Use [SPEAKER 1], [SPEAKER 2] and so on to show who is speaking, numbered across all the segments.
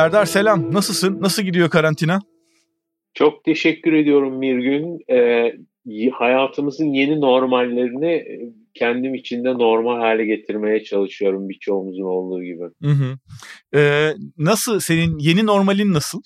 [SPEAKER 1] Serdar selam. Nasılsın? Nasıl gidiyor karantina?
[SPEAKER 2] Çok teşekkür ediyorum Mirgün. Ee, hayatımızın yeni normallerini e, kendim içinde normal hale getirmeye çalışıyorum birçoğumuzun olduğu gibi.
[SPEAKER 1] Hı hı. Ee, nasıl senin yeni normalin nasıl?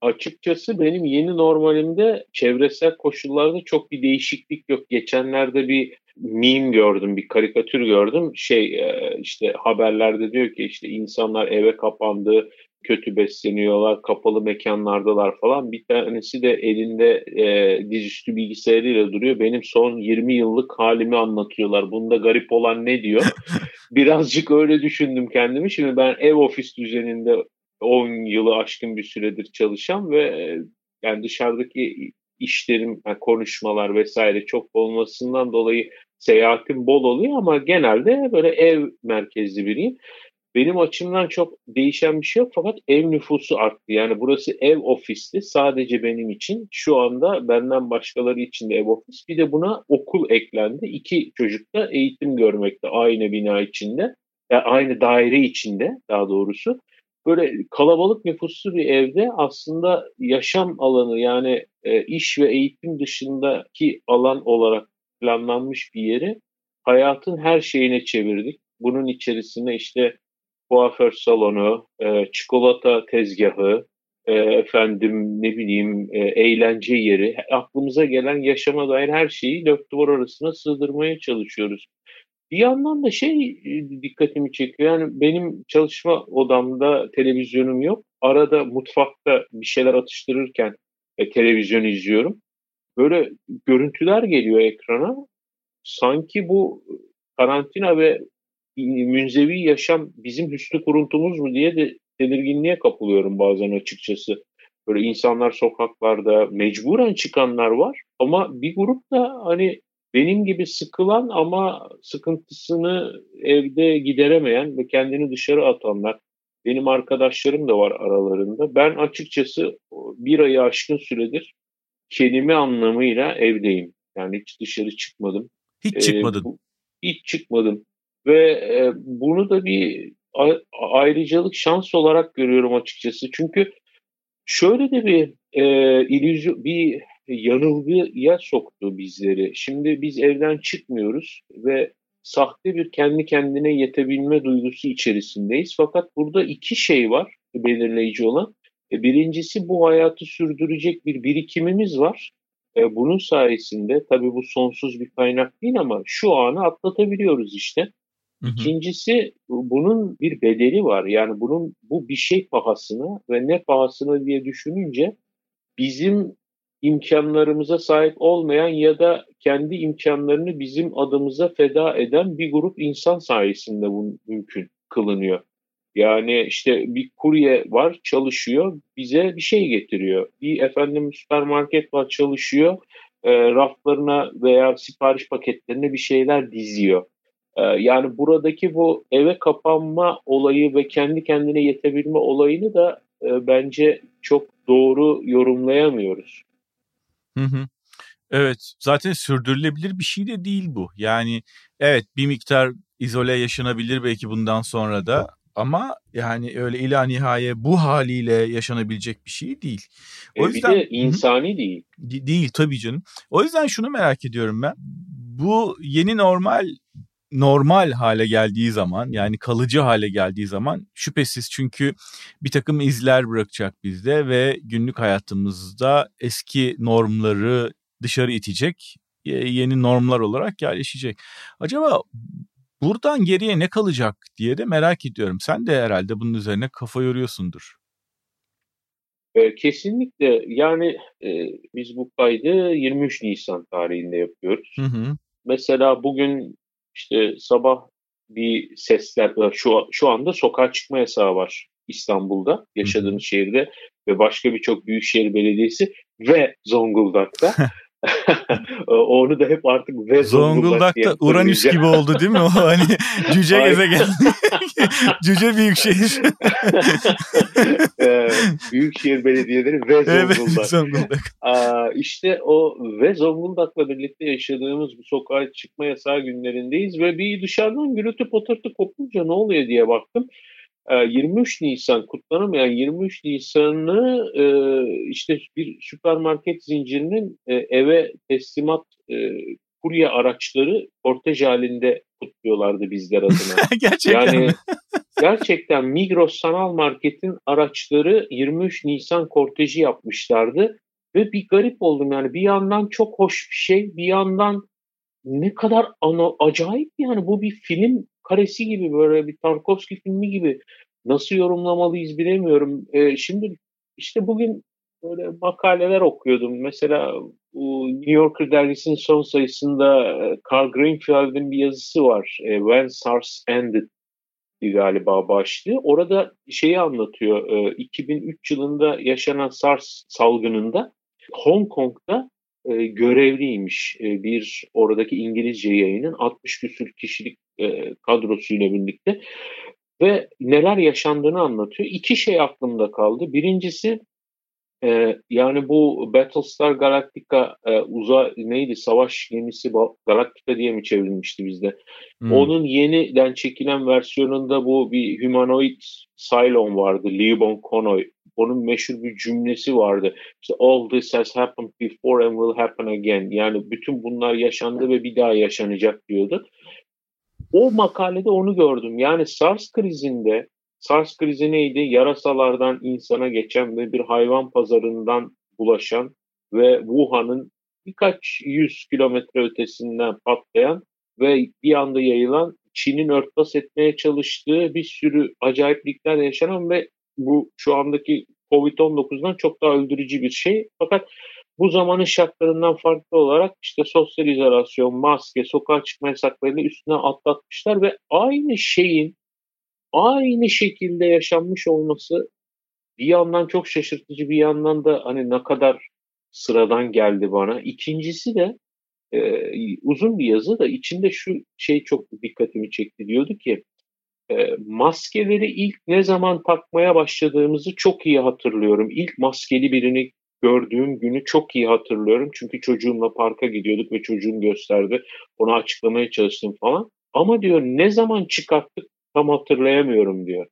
[SPEAKER 2] Açıkçası benim yeni normalimde çevresel koşullarda çok bir değişiklik yok. Geçenlerde bir meme gördüm, bir karikatür gördüm. Şey e, işte haberlerde diyor ki işte insanlar eve kapandı, kötü besleniyorlar, kapalı mekanlardalar falan. Bir tanesi de elinde e, dizüstü bilgisayarıyla duruyor. Benim son 20 yıllık halimi anlatıyorlar. Bunda garip olan ne diyor? Birazcık öyle düşündüm kendimi. Şimdi ben ev ofis düzeninde 10 yılı aşkın bir süredir çalışan ve e, yani dışarıdaki işlerim, yani konuşmalar vesaire çok olmasından dolayı seyahatim bol oluyor ama genelde böyle ev merkezli biriyim. Benim açımdan çok değişen bir şey yok fakat ev nüfusu arttı. Yani burası ev ofisti sadece benim için. Şu anda benden başkaları için de ev ofis. Bir de buna okul eklendi. İki çocuk da eğitim görmekte aynı bina içinde. Yani aynı daire içinde daha doğrusu. Böyle kalabalık nüfuslu bir evde aslında yaşam alanı yani e, iş ve eğitim dışındaki alan olarak planlanmış bir yeri hayatın her şeyine çevirdik. Bunun içerisine işte kuaför salonu, e, çikolata tezgahı, e, efendim ne bileyim e, eğlence yeri, aklımıza gelen yaşama dair her şeyi dört duvar arasına sığdırmaya çalışıyoruz. Bir yandan da şey dikkatimi çekiyor. Yani benim çalışma odamda televizyonum yok. Arada mutfakta bir şeyler atıştırırken e, televizyon izliyorum. Böyle görüntüler geliyor ekrana. Sanki bu karantina ve münzevi yaşam bizim hüsnü kuruntumuz mu diye de tedirginliğe kapılıyorum bazen açıkçası. Böyle insanlar sokaklarda mecburen çıkanlar var ama bir grup da hani benim gibi sıkılan ama sıkıntısını evde gideremeyen ve kendini dışarı atanlar. Benim arkadaşlarım da var aralarında. Ben açıkçası bir ayı aşkın süredir kelime anlamıyla evdeyim. Yani hiç dışarı çıkmadım.
[SPEAKER 1] Hiç çıkmadın.
[SPEAKER 2] Ee, hiç çıkmadım. Ve e, bunu da bir ayrıcalık şans olarak görüyorum açıkçası. Çünkü şöyle de bir e, illüzyon, bir yanılgıya soktu bizleri. Şimdi biz evden çıkmıyoruz ve sahte bir kendi kendine yetebilme duygusu içerisindeyiz. Fakat burada iki şey var belirleyici olan. E, birincisi bu hayatı sürdürecek bir birikimimiz var. E, bunun sayesinde tabii bu sonsuz bir kaynak değil ama şu anı atlatabiliyoruz işte. İkincisi bunun bir bedeli var. Yani bunun bu bir şey pahasına ve ne pahasına diye düşününce bizim imkanlarımıza sahip olmayan ya da kendi imkanlarını bizim adımıza feda eden bir grup insan sayesinde bu mümkün kılınıyor. Yani işte bir kurye var çalışıyor bize bir şey getiriyor. Bir efendim süpermarket var çalışıyor e, raflarına veya sipariş paketlerine bir şeyler diziyor. E, yani buradaki bu eve kapanma olayı ve kendi kendine yetebilme olayını da e, bence çok doğru yorumlayamıyoruz.
[SPEAKER 1] Hı hı. Evet, zaten sürdürülebilir bir şey de değil bu. Yani evet bir miktar izole yaşanabilir belki bundan sonra da ama yani öyle ila nihaye bu haliyle yaşanabilecek bir şey değil.
[SPEAKER 2] O e yüzden bir de insani değil.
[SPEAKER 1] Değil tabii canım. O yüzden şunu merak ediyorum ben. Bu yeni normal normal hale geldiği zaman yani kalıcı hale geldiği zaman şüphesiz çünkü bir takım izler bırakacak bizde ve günlük hayatımızda eski normları dışarı itecek yeni normlar olarak yerleşecek. Acaba buradan geriye ne kalacak diye de merak ediyorum. Sen de herhalde bunun üzerine kafa yoruyorsundur.
[SPEAKER 2] Kesinlikle yani e, biz bu kaydı 23 Nisan tarihinde yapıyoruz. Hı hı. Mesela bugün işte sabah bir sesler şu şu anda sokağa çıkma yasağı var İstanbul'da yaşadığımız şehirde ve başka birçok büyükşehir belediyesi ve Zonguldak'ta. Onu da hep artık ve
[SPEAKER 1] Zonguldak'ta Uranüs gibi oldu değil mi? O hani cüce gezegen. cüce büyükşehir.
[SPEAKER 2] büyükşehir belediyeleri ve Zonguldak. Evet, Zonguldak. İşte o ve Zonguldak'la birlikte yaşadığımız bu sokağa çıkma yasağı günlerindeyiz ve bir dışarıdan gürültü patırtı kopunca ne oluyor diye baktım. 23 Nisan kutlanamayan 23 Nisan'ı e, işte bir süpermarket zincirinin e, eve teslimat e, kurye araçları kortej halinde kutluyorlardı bizler adına.
[SPEAKER 1] gerçekten yani,
[SPEAKER 2] gerçekten Migros Sanal Market'in araçları 23 Nisan korteji yapmışlardı. Ve bir garip oldum yani bir yandan çok hoş bir şey bir yandan ne kadar ana, acayip yani bu bir film karesi gibi böyle bir Tarkovski filmi gibi nasıl yorumlamalıyız bilemiyorum. E, şimdi işte bugün böyle makaleler okuyordum. Mesela bu New Yorker dergisinin son sayısında e, Carl Greenfield'in bir yazısı var. E, When SARS Ended galiba başlığı. Orada şeyi anlatıyor. E, 2003 yılında yaşanan SARS salgınında Hong Kong'da e, görevliymiş e, bir oradaki İngilizce yayının 60 küsür kişilik e, kadrosuyla birlikte ve neler yaşandığını anlatıyor. İki şey aklımda kaldı. Birincisi e, yani bu Battlestar Galactica e, uza neydi savaş gemisi Galactica diye mi çevrilmişti bizde? Hmm. Onun yeniden çekilen versiyonunda bu bir humanoid Cylon vardı. Leon Konoy. Onun meşhur bir cümlesi vardı. İşte all this has happened before and will happen again. Yani bütün bunlar yaşandı ve bir daha yaşanacak diyordu. O makalede onu gördüm. Yani SARS krizinde SARS krizi neydi? Yarasalardan insana geçen ve bir hayvan pazarından bulaşan ve Wuhan'ın birkaç yüz kilometre ötesinden patlayan ve bir anda yayılan Çin'in örtbas etmeye çalıştığı bir sürü acayiplikler yaşanan ve bu şu andaki Covid-19'dan çok daha öldürücü bir şey. Fakat bu zamanın şartlarından farklı olarak işte sosyal izolasyon, maske, sokağa çıkma yasaklarını üstüne atlatmışlar ve aynı şeyin aynı şekilde yaşanmış olması bir yandan çok şaşırtıcı bir yandan da hani ne kadar sıradan geldi bana. İkincisi de e, uzun bir yazı da içinde şu şey çok dikkatimi çekti diyordu ki e, maskeleri ilk ne zaman takmaya başladığımızı çok iyi hatırlıyorum. İlk maskeli birini gördüğüm günü çok iyi hatırlıyorum. Çünkü çocuğumla parka gidiyorduk ve çocuğum gösterdi. Onu açıklamaya çalıştım falan. Ama diyor ne zaman çıkarttık tam hatırlayamıyorum diyor.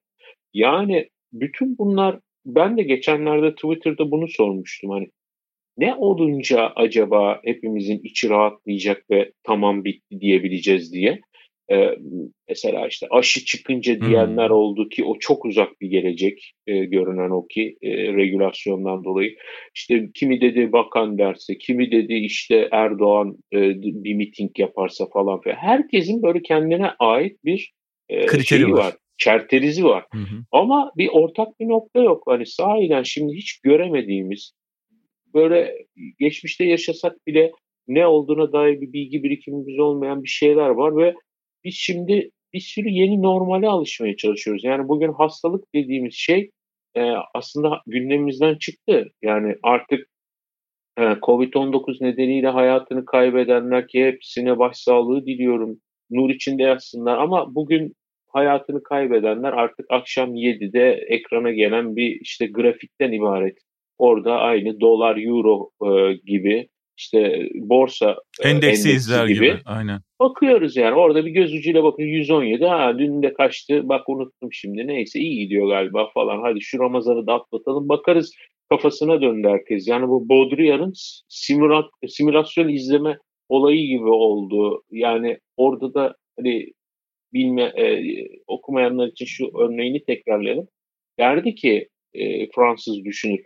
[SPEAKER 2] Yani bütün bunlar ben de geçenlerde Twitter'da bunu sormuştum. Hani ne olunca acaba hepimizin içi rahatlayacak ve tamam bitti diyebileceğiz diye. Ee, mesela işte aşı çıkınca diyenler hmm. oldu ki o çok uzak bir gelecek e, görünen o ki e, regülasyondan dolayı. İşte kimi dedi bakan derse, kimi dedi işte Erdoğan e, bir miting yaparsa falan filan. Herkesin böyle kendine ait bir e, Kriteri şeyi var. var. Çerterizi var. Hı hı. Ama bir ortak bir nokta yok. Hani sahiden şimdi hiç göremediğimiz böyle geçmişte yaşasak bile ne olduğuna dair bir bilgi birikimimiz olmayan bir şeyler var ve biz şimdi bir sürü yeni normale alışmaya çalışıyoruz. Yani bugün hastalık dediğimiz şey e, aslında gündemimizden çıktı. Yani artık e, Covid-19 nedeniyle hayatını kaybedenler ki hepsine başsağlığı diliyorum. Nur içinde yatsınlar ama bugün hayatını kaybedenler artık akşam 7'de ekrana gelen bir işte grafikten ibaret. Orada aynı dolar, euro e, gibi işte borsa
[SPEAKER 1] e, endeksi, izler gibi, gibi. Aynen.
[SPEAKER 2] Bakıyoruz yani orada bir göz ucuyla bakın 117 ha dün de kaçtı bak unuttum şimdi neyse iyi gidiyor galiba falan hadi şu Ramazan'ı da atlatalım bakarız kafasına döndü herkes. Yani bu Baudrillard'ın simülasyon izleme olayı gibi oldu. Yani orada da hani bilme e, okumayanlar için şu örneğini tekrarlayalım. Derdi ki e, Fransız düşünür.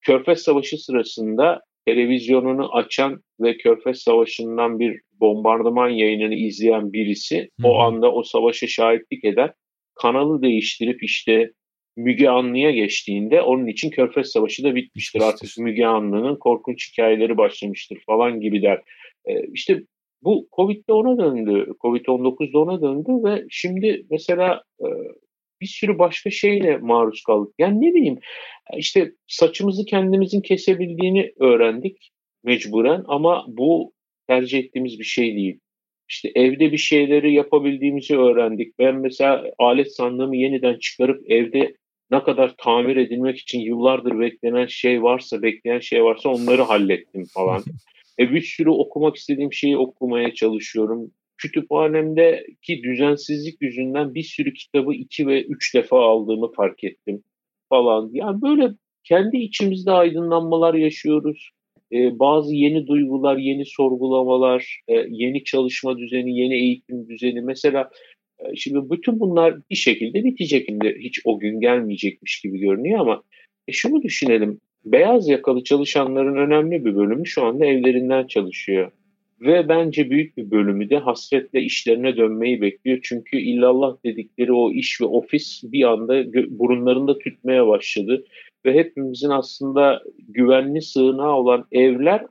[SPEAKER 2] Körfez Savaşı sırasında televizyonunu açan ve Körfez Savaşı'ndan bir bombardıman yayınını izleyen birisi Hı-hı. o anda o savaşa şahitlik eder. Kanalı değiştirip işte Müge Anlı'ya geçtiğinde onun için Körfez Savaşı da bitmiştir. Artık Müge Anlı'nın korkunç hikayeleri başlamıştır falan gibi der. Ee, işte bu Covid'de ona döndü. Covid-19'da ona döndü ve şimdi mesela e, bir sürü başka şeyle maruz kaldık. Yani ne bileyim işte saçımızı kendimizin kesebildiğini öğrendik mecburen ama bu tercih ettiğimiz bir şey değil. İşte evde bir şeyleri yapabildiğimizi öğrendik. Ben mesela alet sandığımı yeniden çıkarıp evde ne kadar tamir edilmek için yıllardır beklenen şey varsa, bekleyen şey varsa onları hallettim falan. E bir sürü okumak istediğim şeyi okumaya çalışıyorum. Kütüphanemdeki düzensizlik yüzünden bir sürü kitabı iki ve üç defa aldığımı fark ettim falan. Yani böyle kendi içimizde aydınlanmalar yaşıyoruz. Ee, bazı yeni duygular, yeni sorgulamalar, e, yeni çalışma düzeni, yeni eğitim düzeni. Mesela e, şimdi bütün bunlar bir şekilde bitecek. Hiç o gün gelmeyecekmiş gibi görünüyor ama e, şunu düşünelim. Beyaz yakalı çalışanların önemli bir bölümü şu anda evlerinden çalışıyor. Ve bence büyük bir bölümü de hasretle işlerine dönmeyi bekliyor. Çünkü illallah dedikleri o iş ve ofis bir anda burunlarında tütmeye başladı. Ve hepimizin aslında güvenli sığınağı olan evler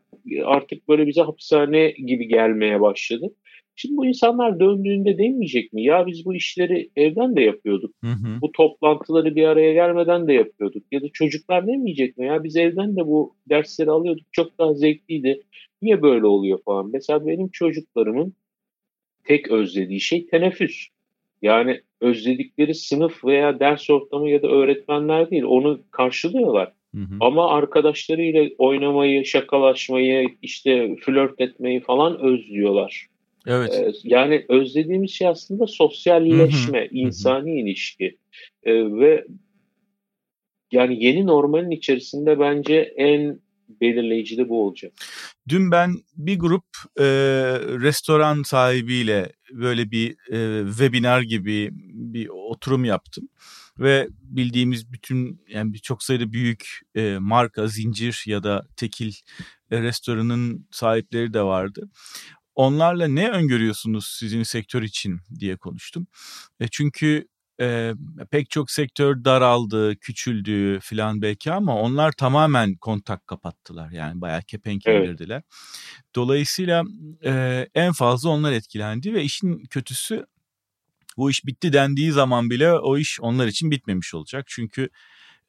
[SPEAKER 2] artık böyle bize hapishane gibi gelmeye başladı. Şimdi bu insanlar döndüğünde demeyecek mi? Ya biz bu işleri evden de yapıyorduk. Hı hı. Bu toplantıları bir araya gelmeden de yapıyorduk. Ya da çocuklar demeyecek mi? Ya biz evden de bu dersleri alıyorduk. Çok daha zevkliydi. Niye böyle oluyor falan. Mesela benim çocuklarımın tek özlediği şey teneffüs. Yani özledikleri sınıf veya ders ortamı ya da öğretmenler değil. Onu karşılıyorlar. Hı hı. Ama arkadaşlarıyla oynamayı, şakalaşmayı, işte flört etmeyi falan özlüyorlar. Evet. Ee, yani özlediğimiz şey aslında sosyalleşme, hı hı. insani hı hı. ilişki. Ee, ve yani yeni normalin içerisinde bence en belirleyici de bu olacak.
[SPEAKER 1] Dün ben bir grup e, restoran sahibiyle böyle bir e, webinar gibi bir oturum yaptım ve bildiğimiz bütün yani çok sayıda büyük e, marka, zincir ya da tekil e, restoranın sahipleri de vardı. Onlarla ne öngörüyorsunuz sizin sektör için diye konuştum. E, çünkü e, pek çok sektör daraldı, küçüldü filan belki ama onlar tamamen kontak kapattılar. Yani bayağı kepenk indirdiler. Evet. Dolayısıyla e, en fazla onlar etkilendi ve işin kötüsü bu iş bitti dendiği zaman bile o iş onlar için bitmemiş olacak. Çünkü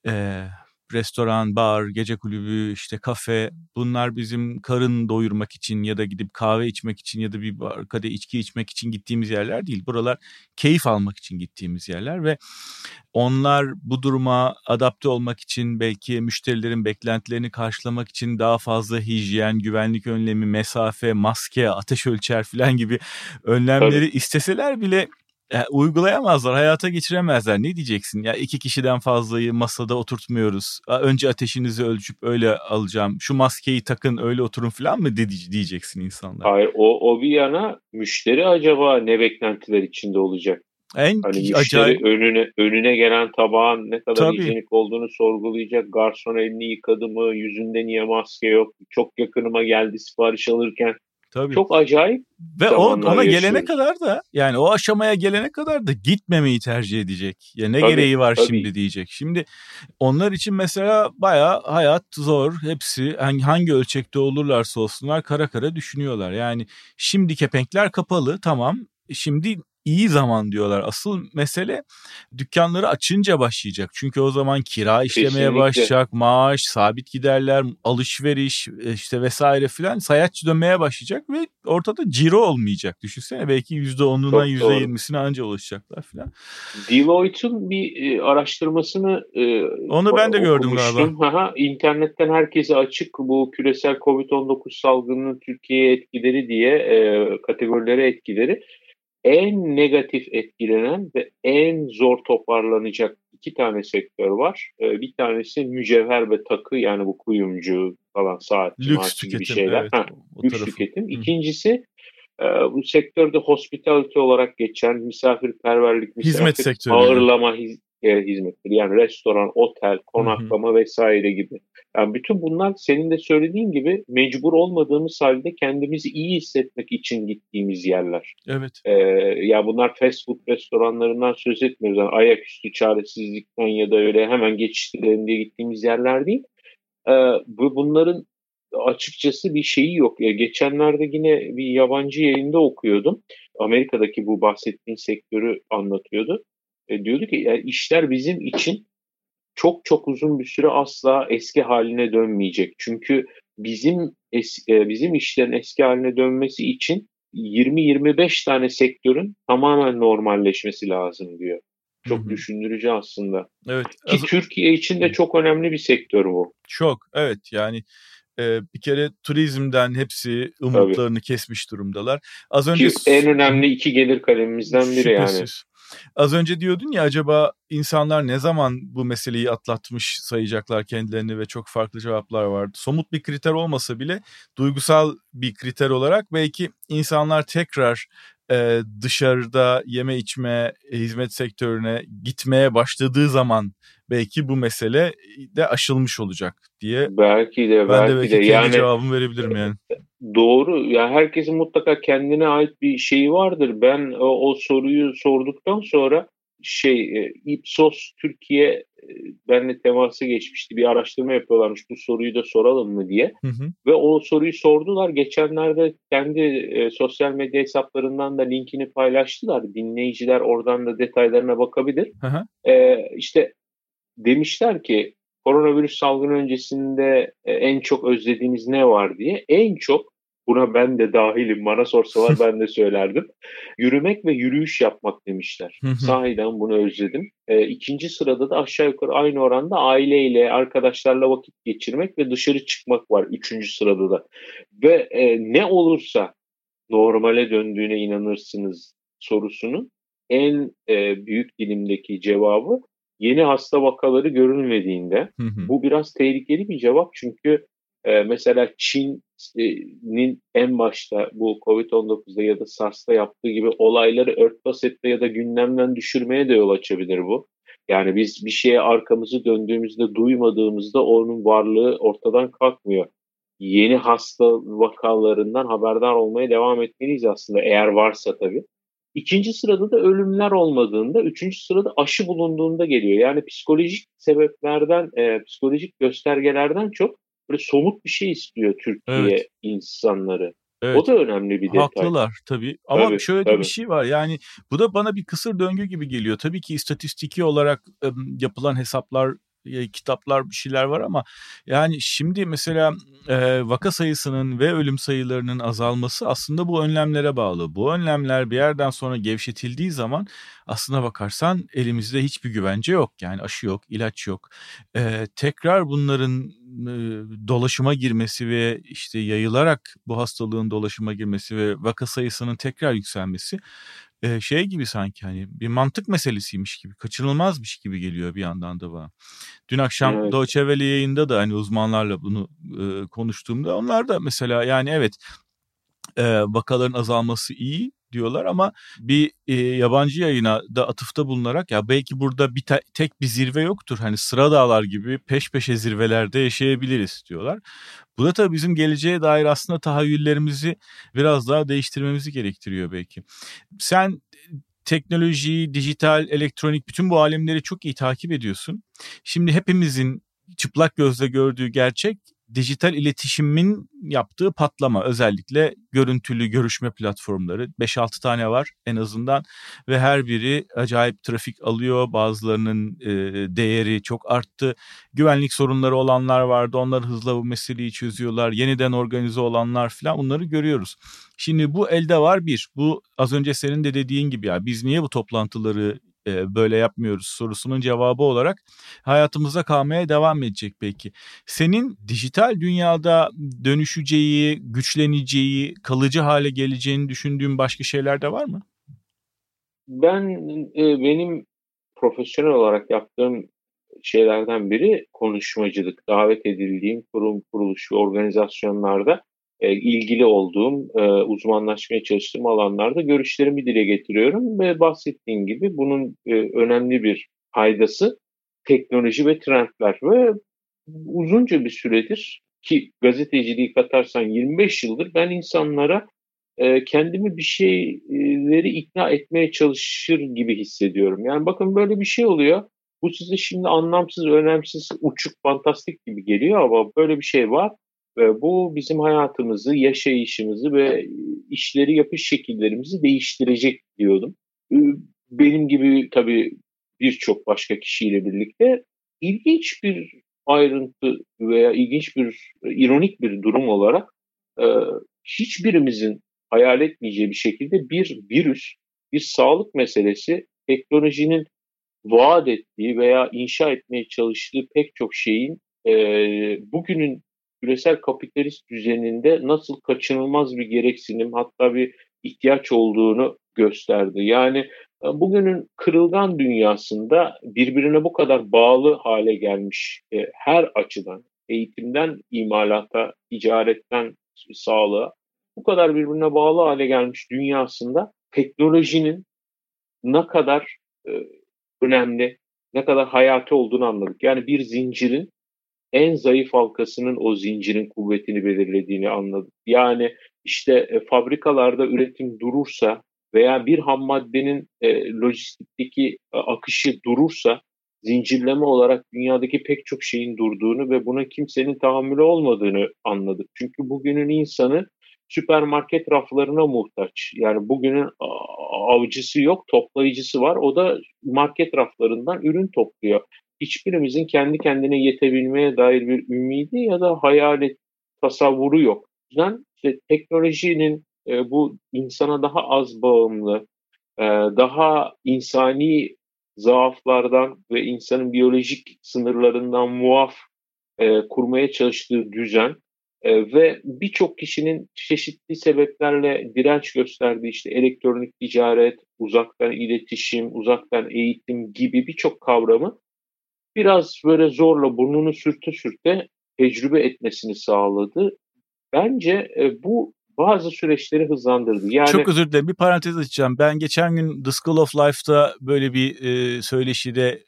[SPEAKER 1] e, restoran, bar, gece kulübü, işte kafe bunlar bizim karın doyurmak için ya da gidip kahve içmek için ya da bir kadeh içki içmek için gittiğimiz yerler değil. Buralar keyif almak için gittiğimiz yerler ve onlar bu duruma adapte olmak için belki müşterilerin beklentilerini karşılamak için daha fazla hijyen, güvenlik önlemi, mesafe, maske, ateş ölçer falan gibi önlemleri Tabii. isteseler bile e, uygulayamazlar, hayata geçiremezler. Ne diyeceksin? Ya iki kişiden fazlayı masada oturtmuyoruz. Önce ateşinizi ölçüp öyle alacağım. Şu maskeyi takın öyle oturun falan mı diyeceksin insanlar?
[SPEAKER 2] Hayır o, o bir yana müşteri acaba ne beklentiler içinde olacak? En hani müşteri acayip... önüne önüne gelen tabağın ne kadar Tabii. hijyenik olduğunu sorgulayacak. Garson elini yıkadı mı? Yüzünde niye maske yok? Çok yakınıma geldi sipariş alırken Tabii. Çok acayip.
[SPEAKER 1] Ve o ona yaşıyoruz. gelene kadar da yani o aşamaya gelene kadar da gitmemeyi tercih edecek. Ya ne tabii, gereği var tabii. şimdi diyecek. Şimdi onlar için mesela baya hayat zor. Hepsi hangi, hangi ölçekte olurlarsa olsunlar kara kara düşünüyorlar. Yani şimdi kepenkler kapalı tamam. Şimdi iyi zaman diyorlar. Asıl mesele dükkanları açınca başlayacak. Çünkü o zaman kira işlemeye Kesinlikle. başlayacak, maaş, sabit giderler, alışveriş e, işte vesaire filan sayaç dönmeye başlayacak ve ortada ciro olmayacak. Düşünsene belki %10'una %20'sine anca ulaşacaklar filan.
[SPEAKER 2] Deloitte'un bir e, araştırmasını e,
[SPEAKER 1] onu ben de gördüm galiba.
[SPEAKER 2] Aha, internetten herkese açık bu küresel Covid-19 salgınının Türkiye'ye etkileri diye kategorilere etkileri en negatif etkilenen ve en zor toparlanacak iki tane sektör var. Ee, bir tanesi mücevher ve takı yani bu kuyumcu falan saat
[SPEAKER 1] lüks tüketim, şeyler. Evet, ha,
[SPEAKER 2] lüks tarafı. tüketim. İkincisi e, bu sektörde hospitality olarak geçen misafirperverlik, misafir hizmet sektörü. ağırlama hiz, e, hizmetleri yani restoran, otel, konaklama Hı-hı. vesaire gibi. Yani bütün bunlar senin de söylediğin gibi mecbur olmadığımız halde kendimizi iyi hissetmek için gittiğimiz yerler.
[SPEAKER 1] Evet.
[SPEAKER 2] Ee, ya bunlar fast food restoranlarından söz etmiyoruz. Yani ayaküstü çaresizlikten ya da öyle hemen geçiştirelim diye gittiğimiz yerler değil. Ee, bu bunların açıkçası bir şeyi yok. Ya geçenlerde yine bir yabancı yayında okuyordum. Amerika'daki bu bahsettiğin sektörü anlatıyordu. E, diyordu ki yani işler bizim için çok çok uzun bir süre asla eski haline dönmeyecek. Çünkü bizim es, e, bizim işlerin eski haline dönmesi için 20-25 tane sektörün tamamen normalleşmesi lazım diyor. Çok Hı-hı. düşündürücü aslında. Evet. Ki Az- Türkiye için de çok önemli bir sektör bu.
[SPEAKER 1] Çok evet yani e, bir kere turizmden hepsi umutlarını Tabii. kesmiş durumdalar.
[SPEAKER 2] Az önce Ki en önemli iki gelir kalemimizden biri şüphesiz. yani.
[SPEAKER 1] Az önce diyordun ya acaba insanlar ne zaman bu meseleyi atlatmış sayacaklar kendilerini ve çok farklı cevaplar vardı. Somut bir kriter olmasa bile duygusal bir kriter olarak belki insanlar tekrar e, dışarıda yeme içme hizmet sektörüne gitmeye başladığı zaman belki bu mesele de aşılmış olacak diye.
[SPEAKER 2] Belki de
[SPEAKER 1] ben
[SPEAKER 2] belki
[SPEAKER 1] de belki de kendi yani, cevabımı verebilirim yani.
[SPEAKER 2] Doğru. Yani herkesin mutlaka kendine ait bir şeyi vardır. Ben o, o soruyu sorduktan sonra şey Ipsos Türkiye benle teması geçmişti. Bir araştırma yapıyorlarmış bu soruyu da soralım mı diye. Hı hı. Ve o soruyu sordular. Geçenlerde kendi e, sosyal medya hesaplarından da linkini paylaştılar. Dinleyiciler oradan da detaylarına bakabilir. Hı hı. E, işte demişler ki koronavirüs salgını öncesinde e, en çok özlediğiniz ne var diye. En çok buna ben de dahilim bana sorsalar ben de söylerdim. Yürümek ve yürüyüş yapmak demişler. Sahiden bunu özledim. E, ikinci sırada da aşağı yukarı aynı oranda aileyle, arkadaşlarla vakit geçirmek ve dışarı çıkmak var üçüncü sırada da. Ve e, ne olursa normale döndüğüne inanırsınız sorusunun en e, büyük dilimdeki cevabı yeni hasta vakaları görülmediğinde hı hı. bu biraz tehlikeli bir cevap çünkü e, mesela Çin'in en başta bu Covid-19'da ya da SARS'ta yaptığı gibi olayları örtbas etme ya da gündemden düşürmeye de yol açabilir bu. Yani biz bir şeye arkamızı döndüğümüzde duymadığımızda onun varlığı ortadan kalkmıyor. Yeni hasta vakalarından haberdar olmaya devam etmeliyiz aslında eğer varsa tabii. İkinci sırada da ölümler olmadığında, üçüncü sırada aşı bulunduğunda geliyor. Yani psikolojik sebeplerden, e, psikolojik göstergelerden çok böyle somut bir şey istiyor Türkiye evet. insanları. Evet. O da önemli bir detay.
[SPEAKER 1] Haklılar tabii. Ama tabii, şöyle tabii. bir şey var. Yani bu da bana bir kısır döngü gibi geliyor. Tabii ki istatistiki olarak yapılan hesaplar kitaplar bir şeyler var ama yani şimdi mesela e, vaka sayısının ve ölüm sayılarının azalması aslında bu önlemlere bağlı. Bu önlemler bir yerden sonra gevşetildiği zaman aslına bakarsan elimizde hiçbir güvence yok. Yani aşı yok, ilaç yok. E, tekrar bunların dolaşıma girmesi ve işte yayılarak bu hastalığın dolaşıma girmesi ve vaka sayısının tekrar yükselmesi e, şey gibi sanki hani bir mantık meselesiymiş gibi kaçınılmazmış gibi geliyor bir yandan da bana. Dün akşam evet. Deutsche Welle yayında da hani uzmanlarla bunu e, konuştuğumda onlar da mesela yani evet e, vakaların azalması iyi diyorlar ama bir e, yabancı yayına da atıfta bulunarak ya belki burada bir te- tek bir zirve yoktur. Hani sıra dağlar gibi peş peşe zirvelerde yaşayabiliriz diyorlar. Bu da tabii bizim geleceğe dair aslında tahayyüllerimizi biraz daha değiştirmemizi gerektiriyor belki. Sen teknoloji, dijital, elektronik bütün bu alemleri çok iyi takip ediyorsun. Şimdi hepimizin çıplak gözle gördüğü gerçek dijital iletişimin yaptığı patlama özellikle görüntülü görüşme platformları. 5-6 tane var en azından ve her biri acayip trafik alıyor. Bazılarının e, değeri çok arttı. Güvenlik sorunları olanlar vardı. Onlar hızla bu meseleyi çözüyorlar. Yeniden organize olanlar falan bunları görüyoruz. Şimdi bu elde var bir. Bu az önce senin de dediğin gibi ya biz niye bu toplantıları e, böyle yapmıyoruz sorusunun cevabı olarak hayatımıza kalmaya devam edecek belki. Senin dijital dünyada dönüşeceği, güçleneceği, kalıcı hale geleceğini düşündüğün başka şeyler de var mı?
[SPEAKER 2] Ben e, benim profesyonel olarak yaptığım şeylerden biri konuşmacılık. Davet edildiğim kurum, kuruluş ve organizasyonlarda e, ilgili olduğum, e, uzmanlaşmaya çalıştığım alanlarda görüşlerimi dile getiriyorum ve bahsettiğim gibi bunun e, önemli bir faydası teknoloji ve trendler ve uzunca bir süredir ki gazeteciliği katarsan 25 yıldır ben insanlara e, kendimi bir şeyleri ikna etmeye çalışır gibi hissediyorum. Yani bakın böyle bir şey oluyor. Bu size şimdi anlamsız, önemsiz, uçuk, fantastik gibi geliyor ama böyle bir şey var bu bizim hayatımızı, yaşayışımızı ve işleri yapış şekillerimizi değiştirecek diyordum. Benim gibi tabii birçok başka kişiyle birlikte ilginç bir ayrıntı veya ilginç bir, ironik bir durum olarak hiçbirimizin hayal etmeyeceği bir şekilde bir virüs, bir sağlık meselesi teknolojinin vaat ettiği veya inşa etmeye çalıştığı pek çok şeyin bugünün küresel kapitalist düzeninde nasıl kaçınılmaz bir gereksinim hatta bir ihtiyaç olduğunu gösterdi. Yani e, bugünün kırılgan dünyasında birbirine bu kadar bağlı hale gelmiş e, her açıdan eğitimden imalata, ticaretten sağlığa bu kadar birbirine bağlı hale gelmiş dünyasında teknolojinin ne kadar e, önemli, ne kadar hayati olduğunu anladık. Yani bir zincirin en zayıf halkasının o zincirin kuvvetini belirlediğini anladık. Yani işte e, fabrikalarda üretim durursa veya bir ham maddenin e, lojistikteki e, akışı durursa zincirleme olarak dünyadaki pek çok şeyin durduğunu ve buna kimsenin tahammülü olmadığını anladık. Çünkü bugünün insanı süpermarket raflarına muhtaç. Yani bugünün avcısı yok, toplayıcısı var. O da market raflarından ürün topluyor. Hiçbirimizin kendi kendine yetebilmeye dair bir ümidi ya da hayali tasavvuru yok. Yüzden işte teknolojinin e, bu insana daha az bağımlı, e, daha insani zaaflardan ve insanın biyolojik sınırlarından muaf e, kurmaya çalıştığı düzen e, ve birçok kişinin çeşitli sebeplerle direnç gösterdiği işte elektronik ticaret, uzaktan iletişim, uzaktan eğitim gibi birçok kavramı biraz böyle zorla burnunu sürte sürte tecrübe etmesini sağladı. Bence e, bu bazı süreçleri hızlandırdı.
[SPEAKER 1] Yani Çok özür dilerim bir parantez açacağım. Ben geçen gün The School of Life'da böyle bir e, söyleşide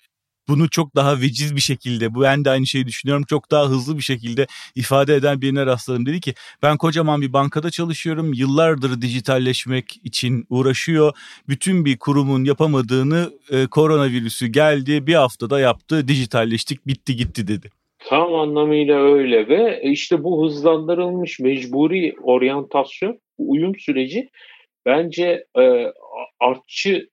[SPEAKER 1] bunu çok daha veciz bir şekilde, bu ben de aynı şeyi düşünüyorum, çok daha hızlı bir şekilde ifade eden birine rastladım. Dedi ki ben kocaman bir bankada çalışıyorum, yıllardır dijitalleşmek için uğraşıyor. Bütün bir kurumun yapamadığını e, koronavirüsü geldi, bir haftada yaptı, dijitalleştik, bitti gitti dedi.
[SPEAKER 2] Tam anlamıyla öyle ve işte bu hızlandırılmış mecburi oryantasyon, uyum süreci bence e, artçı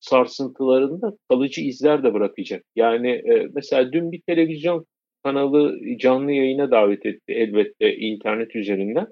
[SPEAKER 2] sarsıntılarında kalıcı izler de bırakacak. Yani e, mesela dün bir televizyon kanalı canlı yayına davet etti elbette internet üzerinden.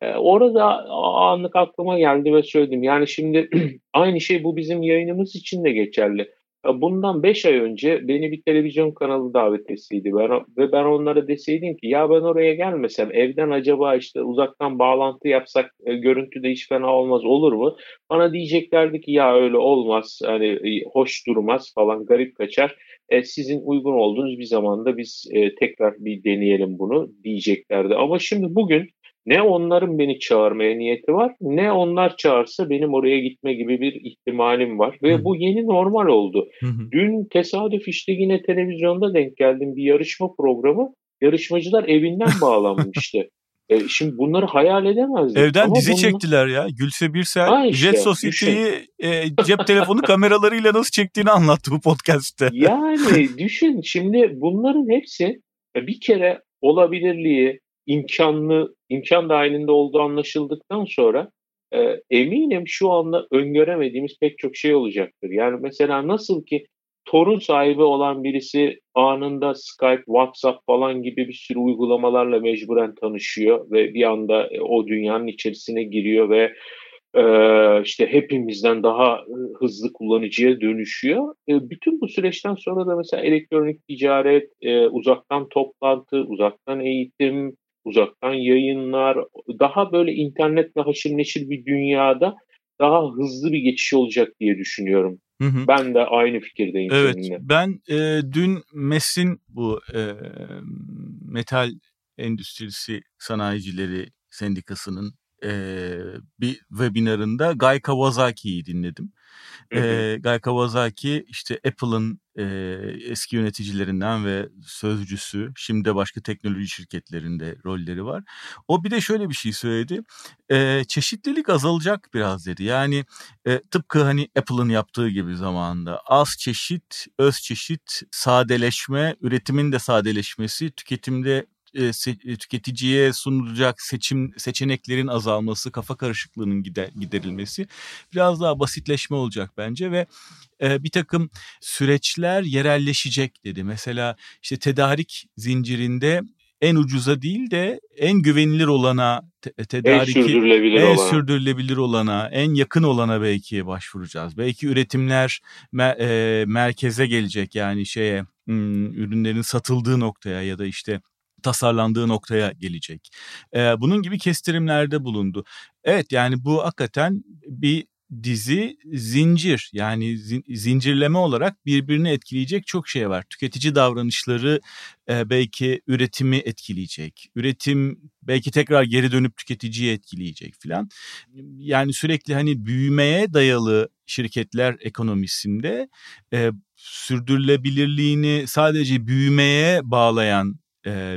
[SPEAKER 2] E, orada anlık aklıma geldi ve söyledim. Yani şimdi aynı şey bu bizim yayınımız için de geçerli. Bundan 5 ay önce beni bir televizyon kanalı davet etseydi ben, ve ben onlara deseydim ki ya ben oraya gelmesem evden acaba işte uzaktan bağlantı yapsak e, görüntüde hiç fena olmaz olur mu? Bana diyeceklerdi ki ya öyle olmaz hani e, hoş durmaz falan garip kaçar. E, sizin uygun olduğunuz bir zamanda biz e, tekrar bir deneyelim bunu diyeceklerdi. Ama şimdi bugün ne onların beni çağırmaya niyeti var ne onlar çağırsa benim oraya gitme gibi bir ihtimalim var. Ve bu yeni normal oldu. Dün tesadüf işte yine televizyonda denk geldim bir yarışma programı. Yarışmacılar evinden bağlanmıştı. E, şimdi bunları hayal edemezdim.
[SPEAKER 1] Evden Ama dizi bunlar... çektiler ya. Gülse Birsel işte, Jet Society'yi e, cep telefonu kameralarıyla nasıl çektiğini anlattı bu podcast'te.
[SPEAKER 2] Yani düşün şimdi bunların hepsi e, bir kere olabilirliği, imkanlı, imkan dahilinde olduğu anlaşıldıktan sonra e, eminim şu anda öngöremediğimiz pek çok şey olacaktır. Yani mesela nasıl ki torun sahibi olan birisi anında Skype, WhatsApp falan gibi bir sürü uygulamalarla mecburen tanışıyor ve bir anda e, o dünyanın içerisine giriyor ve e, işte hepimizden daha hızlı kullanıcıya dönüşüyor. E, bütün bu süreçten sonra da mesela elektronik ticaret, e, uzaktan toplantı, uzaktan eğitim, uzaktan yayınlar, daha böyle internetle haşır neşir bir dünyada daha hızlı bir geçiş olacak diye düşünüyorum. Hı hı. Ben de aynı fikirdeyim
[SPEAKER 1] evet, seninle. Ben e, dün MES'in bu e, metal endüstrisi sanayicileri sendikasının e, bir webinarında Guy Kawasaki'yi dinledim. E, Guy Kawasaki işte Apple'ın e, eski yöneticilerinden ve sözcüsü. Şimdi de başka teknoloji şirketlerinde rolleri var. O bir de şöyle bir şey söyledi. E, çeşitlilik azalacak biraz dedi. Yani e, tıpkı hani Apple'ın yaptığı gibi zamanında az çeşit, öz çeşit, sadeleşme, üretimin de sadeleşmesi, tüketimde e, tüketiciye sunulacak seçim seçeneklerin azalması, kafa karışıklığının gider, giderilmesi biraz daha basitleşme olacak bence ve e, bir takım süreçler yerelleşecek dedi. Mesela işte tedarik zincirinde en ucuza değil de en güvenilir olana te- tedariki en sürdürülebilir, en olana. sürdürülebilir olana en yakın olana belki başvuracağız. Belki üretimler me- e, merkeze gelecek yani şeye ürünlerin satıldığı noktaya ya da işte tasarlandığı noktaya gelecek. Ee, bunun gibi kestirimlerde bulundu. Evet yani bu hakikaten bir dizi zincir yani zincirleme olarak birbirini etkileyecek çok şey var. Tüketici davranışları e, belki üretimi etkileyecek. Üretim belki tekrar geri dönüp tüketiciyi etkileyecek filan. Yani sürekli hani büyümeye dayalı şirketler ekonomisinde e, sürdürülebilirliğini sadece büyümeye bağlayan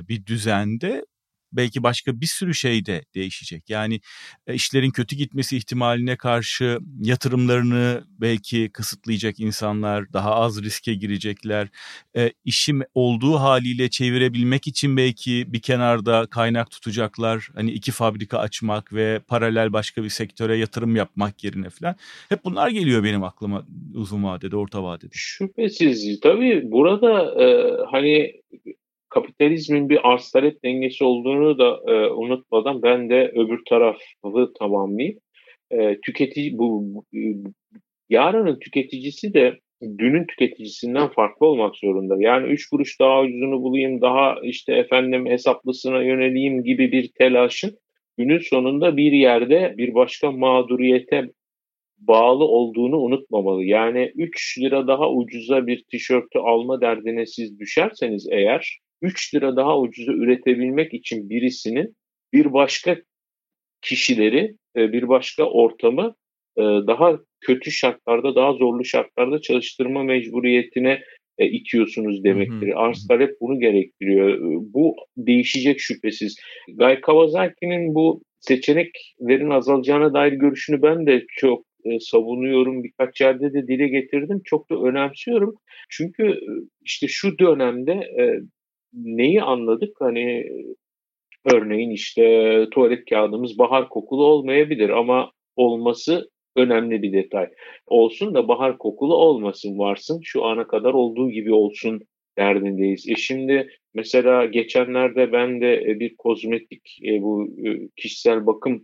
[SPEAKER 1] bir düzende belki başka bir sürü şey de değişecek. Yani e, işlerin kötü gitmesi ihtimaline karşı yatırımlarını belki kısıtlayacak insanlar, daha az riske girecekler. E, işim olduğu haliyle çevirebilmek için belki bir kenarda kaynak tutacaklar. Hani iki fabrika açmak ve paralel başka bir sektöre yatırım yapmak yerine falan. Hep bunlar geliyor benim aklıma uzun vadede, orta vadede.
[SPEAKER 2] Şüphesiz. Tabii burada hani kapitalizmin bir arz talep dengesi olduğunu da e, unutmadan ben de öbür tarafı tamamlayayım. E, tüketici bu, bu yarının tüketicisi de dünün tüketicisinden farklı olmak zorunda. Yani üç kuruş daha ucuzunu bulayım, daha işte efendim hesaplısına yöneleyim gibi bir telaşın günün sonunda bir yerde bir başka mağduriyete bağlı olduğunu unutmamalı. Yani 3 lira daha ucuza bir tişörtü alma derdine siz düşerseniz eğer 3 lira daha ucuza üretebilmek için birisinin bir başka kişileri, e, bir başka ortamı e, daha kötü şartlarda, daha zorlu şartlarda çalıştırma mecburiyetine e, itiyorsunuz demektir. Arz talep bunu gerektiriyor. Bu değişecek şüphesiz. Guy Kawasaki'nin bu seçeneklerin azalacağına dair görüşünü ben de çok savunuyorum. Birkaç yerde de dile getirdim. Çok da önemsiyorum. Çünkü işte şu dönemde neyi anladık? Hani örneğin işte tuvalet kağıdımız bahar kokulu olmayabilir ama olması önemli bir detay. Olsun da bahar kokulu olmasın varsın şu ana kadar olduğu gibi olsun derdindeyiz. E şimdi mesela geçenlerde ben de e, bir kozmetik e, bu e, kişisel bakım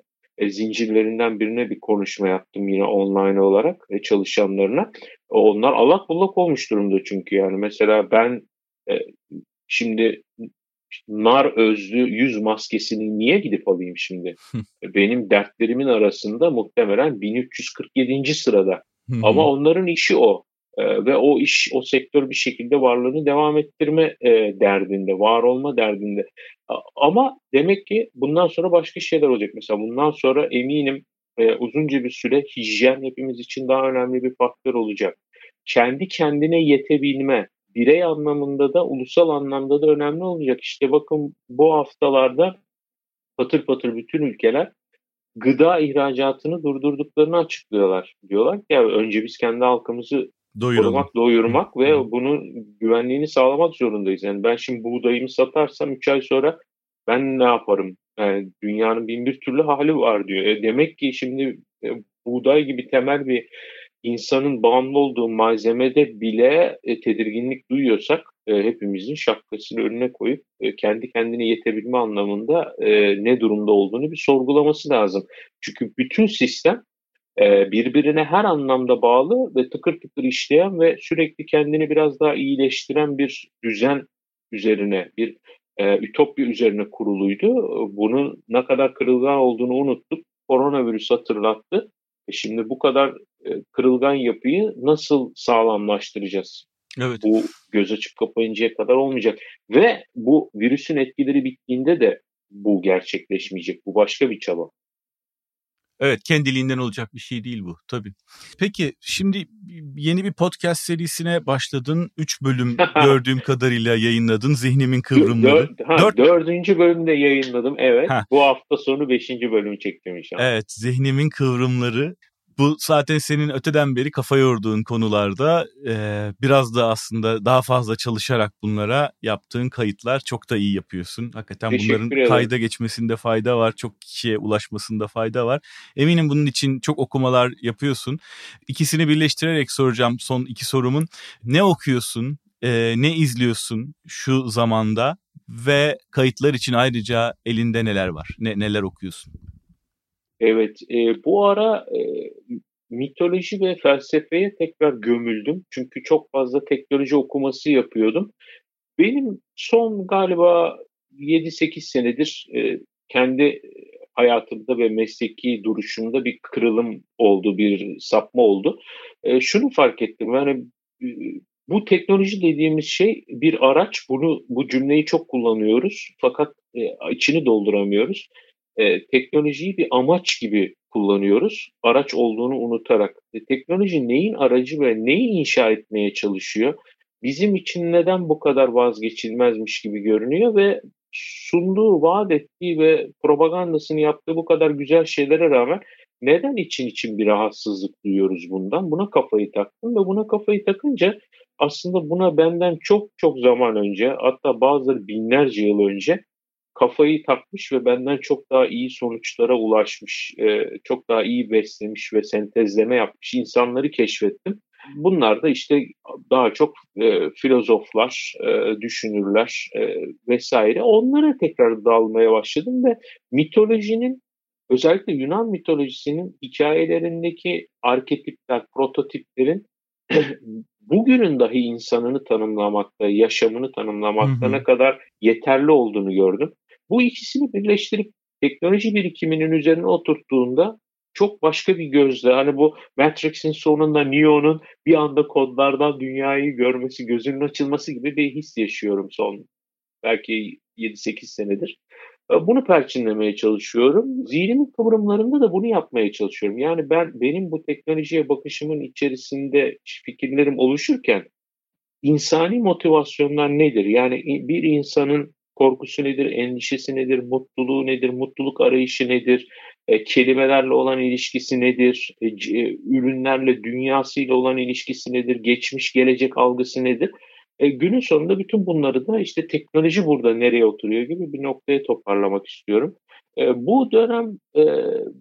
[SPEAKER 2] zincirlerinden birine bir konuşma yaptım yine online olarak çalışanlarına. Onlar allak bullak olmuş durumda çünkü yani mesela ben Şimdi nar özlü yüz maskesini niye gidip alayım şimdi? Benim dertlerimin arasında muhtemelen 1347. sırada. Ama onların işi o. Ee, ve o iş, o sektör bir şekilde varlığını devam ettirme e, derdinde, var olma derdinde. Ama demek ki bundan sonra başka şeyler olacak. Mesela bundan sonra eminim e, uzunca bir süre hijyen hepimiz için daha önemli bir faktör olacak. Kendi kendine yetebilme, birey anlamında da ulusal anlamda da önemli olacak. İşte bakın bu haftalarda patır patır bütün ülkeler gıda ihracatını durdurduklarını açıklıyorlar. Diyorlar ki ya önce biz kendi halkımızı Doyuralım. korumak, doyurmak ve Hı. bunun güvenliğini sağlamak zorundayız. Yani ben şimdi buğdayımı satarsam 3 ay sonra ben ne yaparım? Yani dünyanın bin bir türlü hali var diyor. E demek ki şimdi e, buğday gibi temel bir insanın bağımlı olduğu malzemede bile e, tedirginlik duyuyorsak e, hepimizin şapkasını önüne koyup e, kendi kendine yetebilme anlamında e, ne durumda olduğunu bir sorgulaması lazım. Çünkü bütün sistem birbirine her anlamda bağlı ve tıkır tıkır işleyen ve sürekli kendini biraz daha iyileştiren bir düzen üzerine, bir e, ütopya üzerine kuruluydu. Bunun ne kadar kırılgan olduğunu unuttuk. Koronavirüs hatırlattı. E şimdi bu kadar kırılgan yapıyı nasıl sağlamlaştıracağız? Evet. Bu göz açıp kapayıncaya kadar olmayacak. Ve bu virüsün etkileri bittiğinde de bu gerçekleşmeyecek. Bu başka bir çaba.
[SPEAKER 1] Evet kendiliğinden olacak bir şey değil bu tabii. Peki şimdi yeni bir podcast serisine başladın. Üç bölüm gördüğüm kadarıyla yayınladın. Zihnimin kıvrımları.
[SPEAKER 2] Dör, ha, Dört... Dördüncü bölümde yayınladım evet. Ha. Bu hafta sonu beşinci bölümü çektim inşallah.
[SPEAKER 1] Evet Zihnimin kıvrımları bu zaten senin öteden beri kafa yorduğun konularda e, biraz da aslında daha fazla çalışarak bunlara yaptığın kayıtlar çok da iyi yapıyorsun. Hakikaten bunların kayda geçmesinde fayda var. Çok kişiye ulaşmasında fayda var. Eminim bunun için çok okumalar yapıyorsun. İkisini birleştirerek soracağım son iki sorumun. Ne okuyorsun? E, ne izliyorsun şu zamanda? Ve kayıtlar için ayrıca elinde neler var? Ne, neler okuyorsun?
[SPEAKER 2] Evet, e, bu ara e, mitoloji ve felsefeye tekrar gömüldüm. Çünkü çok fazla teknoloji okuması yapıyordum. Benim son galiba 7-8 senedir e, kendi hayatımda ve mesleki duruşumda bir kırılım oldu, bir sapma oldu. E, şunu fark ettim yani e, bu teknoloji dediğimiz şey bir araç. Bunu bu cümleyi çok kullanıyoruz fakat e, içini dolduramıyoruz. E, teknolojiyi bir amaç gibi kullanıyoruz. Araç olduğunu unutarak. E, teknoloji neyin aracı ve neyi inşa etmeye çalışıyor? Bizim için neden bu kadar vazgeçilmezmiş gibi görünüyor ve sunduğu, vaat ettiği ve propagandasını yaptığı bu kadar güzel şeylere rağmen neden için için bir rahatsızlık duyuyoruz bundan? Buna kafayı taktım ve buna kafayı takınca aslında buna benden çok çok zaman önce hatta bazıları binlerce yıl önce kafayı takmış ve benden çok daha iyi sonuçlara ulaşmış, çok daha iyi beslemiş ve sentezleme yapmış insanları keşfettim. Bunlar da işte daha çok e, filozoflar, e, düşünürler e, vesaire. Onlara tekrar dalmaya başladım ve mitolojinin özellikle Yunan mitolojisinin hikayelerindeki arketipler, prototiplerin bugünün dahi insanını tanımlamakta, yaşamını tanımlamakta hı hı. ne kadar yeterli olduğunu gördüm. Bu ikisini birleştirip teknoloji birikiminin üzerine oturttuğunda çok başka bir gözle hani bu Matrix'in sonunda Neo'nun bir anda kodlardan dünyayı görmesi, gözünün açılması gibi bir his yaşıyorum son belki 7-8 senedir. Bunu perçinlemeye çalışıyorum. Zihnimin kıvrımlarında da bunu yapmaya çalışıyorum. Yani ben benim bu teknolojiye bakışımın içerisinde fikirlerim oluşurken insani motivasyonlar nedir? Yani bir insanın korkusu nedir, endişesi nedir, mutluluğu nedir, mutluluk arayışı nedir, e, kelimelerle olan ilişkisi nedir, e, e, ürünlerle, dünyasıyla olan ilişkisi nedir, geçmiş, gelecek algısı nedir? E, günün sonunda bütün bunları da işte teknoloji burada nereye oturuyor gibi bir noktaya toparlamak istiyorum. E, bu dönem e,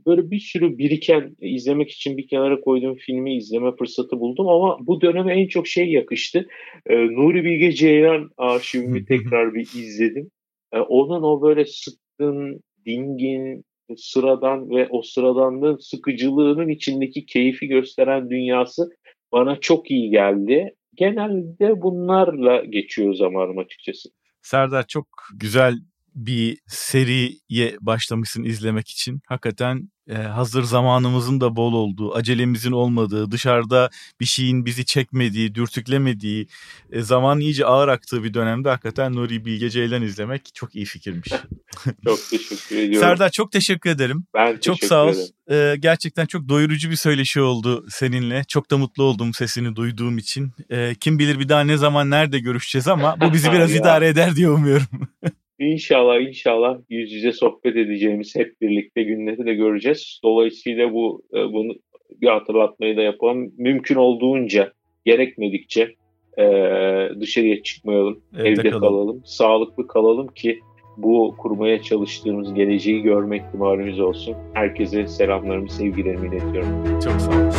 [SPEAKER 2] böyle bir sürü biriken izlemek için bir kenara koyduğum filmi izleme fırsatı buldum ama bu döneme en çok şey yakıştı. E, Nuri Bilge Ceylan arşivimi tekrar bir izledim. E, onun o böyle sıkkın, dingin, sıradan ve o sıradanlığın sıkıcılığının içindeki keyfi gösteren dünyası bana çok iyi geldi. Genelde bunlarla geçiyor zamanım açıkçası.
[SPEAKER 1] Serdar çok güzel bir seriye başlamışsın izlemek için. Hakikaten e, hazır zamanımızın da bol olduğu, acelemizin olmadığı, dışarıda bir şeyin bizi çekmediği, dürtüklemediği, e, zaman iyice ağır aktığı bir dönemde hakikaten Nuri Bilge Ceylan izlemek çok iyi fikirmiş.
[SPEAKER 2] çok teşekkür ediyorum.
[SPEAKER 1] Serdar çok teşekkür ederim.
[SPEAKER 2] Ben
[SPEAKER 1] çok
[SPEAKER 2] teşekkür
[SPEAKER 1] sağ ol. E, gerçekten çok doyurucu bir söyleşi oldu seninle. Çok da mutlu oldum sesini duyduğum için. E, kim bilir bir daha ne zaman nerede görüşeceğiz ama bu bizi biraz idare eder diye umuyorum.
[SPEAKER 2] İnşallah inşallah yüz yüze sohbet edeceğimiz hep birlikte günleri de göreceğiz. Dolayısıyla bu e, bunu bir hatırlatmayı da yapalım. Mümkün olduğunca gerekmedikçe e, dışarıya çıkmayalım, evde, evde kalalım. kalalım, sağlıklı kalalım ki bu kurmaya çalıştığımız geleceği görmek ihtimalimiz olsun. Herkese selamlarımı, sevgilerimi iletiyorum.
[SPEAKER 1] Çok sağ olun.